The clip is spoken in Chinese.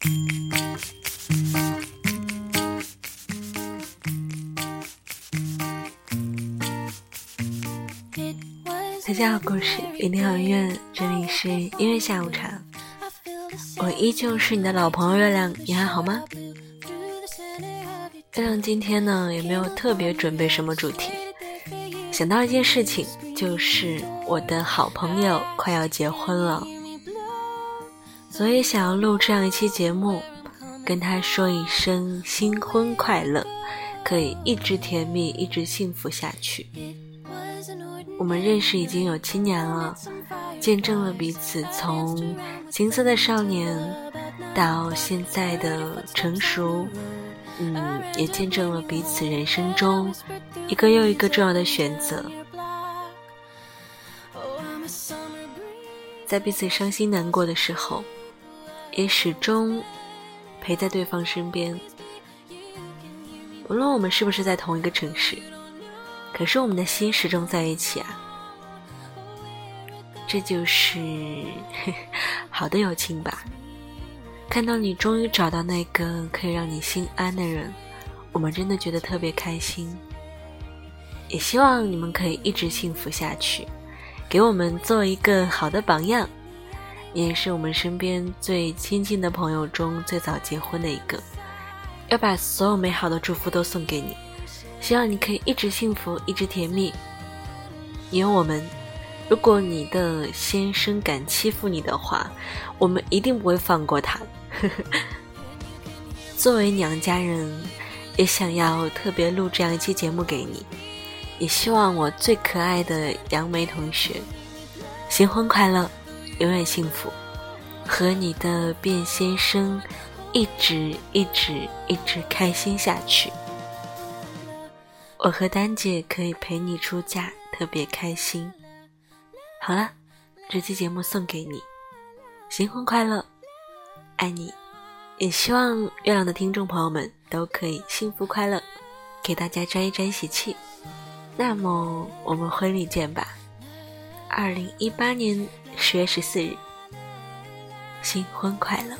大家好，故事一定好音这里是音乐下午茶，我依旧是你的老朋友月亮，你还好吗？月亮今天呢也没有特别准备什么主题，想到一件事情，就是我的好朋友快要结婚了，所以想要录这样一期节目，跟他说一声新婚快乐，可以一直甜蜜，一直幸福下去。我们认识已经有七年了，见证了彼此从青涩的少年到现在的成熟，嗯，也见证了彼此人生中一个又一个重要的选择，在彼此伤心难过的时候，也始终陪在对方身边。无论我们是不是在同一个城市。可是我们的心始终在一起啊，这就是 好的友情吧。看到你终于找到那个可以让你心安的人，我们真的觉得特别开心。也希望你们可以一直幸福下去，给我们做一个好的榜样。你也是我们身边最亲近的朋友中最早结婚的一个，要把所有美好的祝福都送给你。希望你可以一直幸福，一直甜蜜。你有我们，如果你的先生敢欺负你的话，我们一定不会放过他。作为娘家人，也想要特别录这样一期节目给你。也希望我最可爱的杨梅同学，新婚快乐，永远幸福，和你的卞先生一直一直一直开心下去。我和丹姐可以陪你出嫁，特别开心。好了，这期节目送给你，新婚快乐，爱你，也希望月亮的听众朋友们都可以幸福快乐，给大家沾一沾喜气。那么我们婚礼见吧，二零一八年十月十四日，新婚快乐。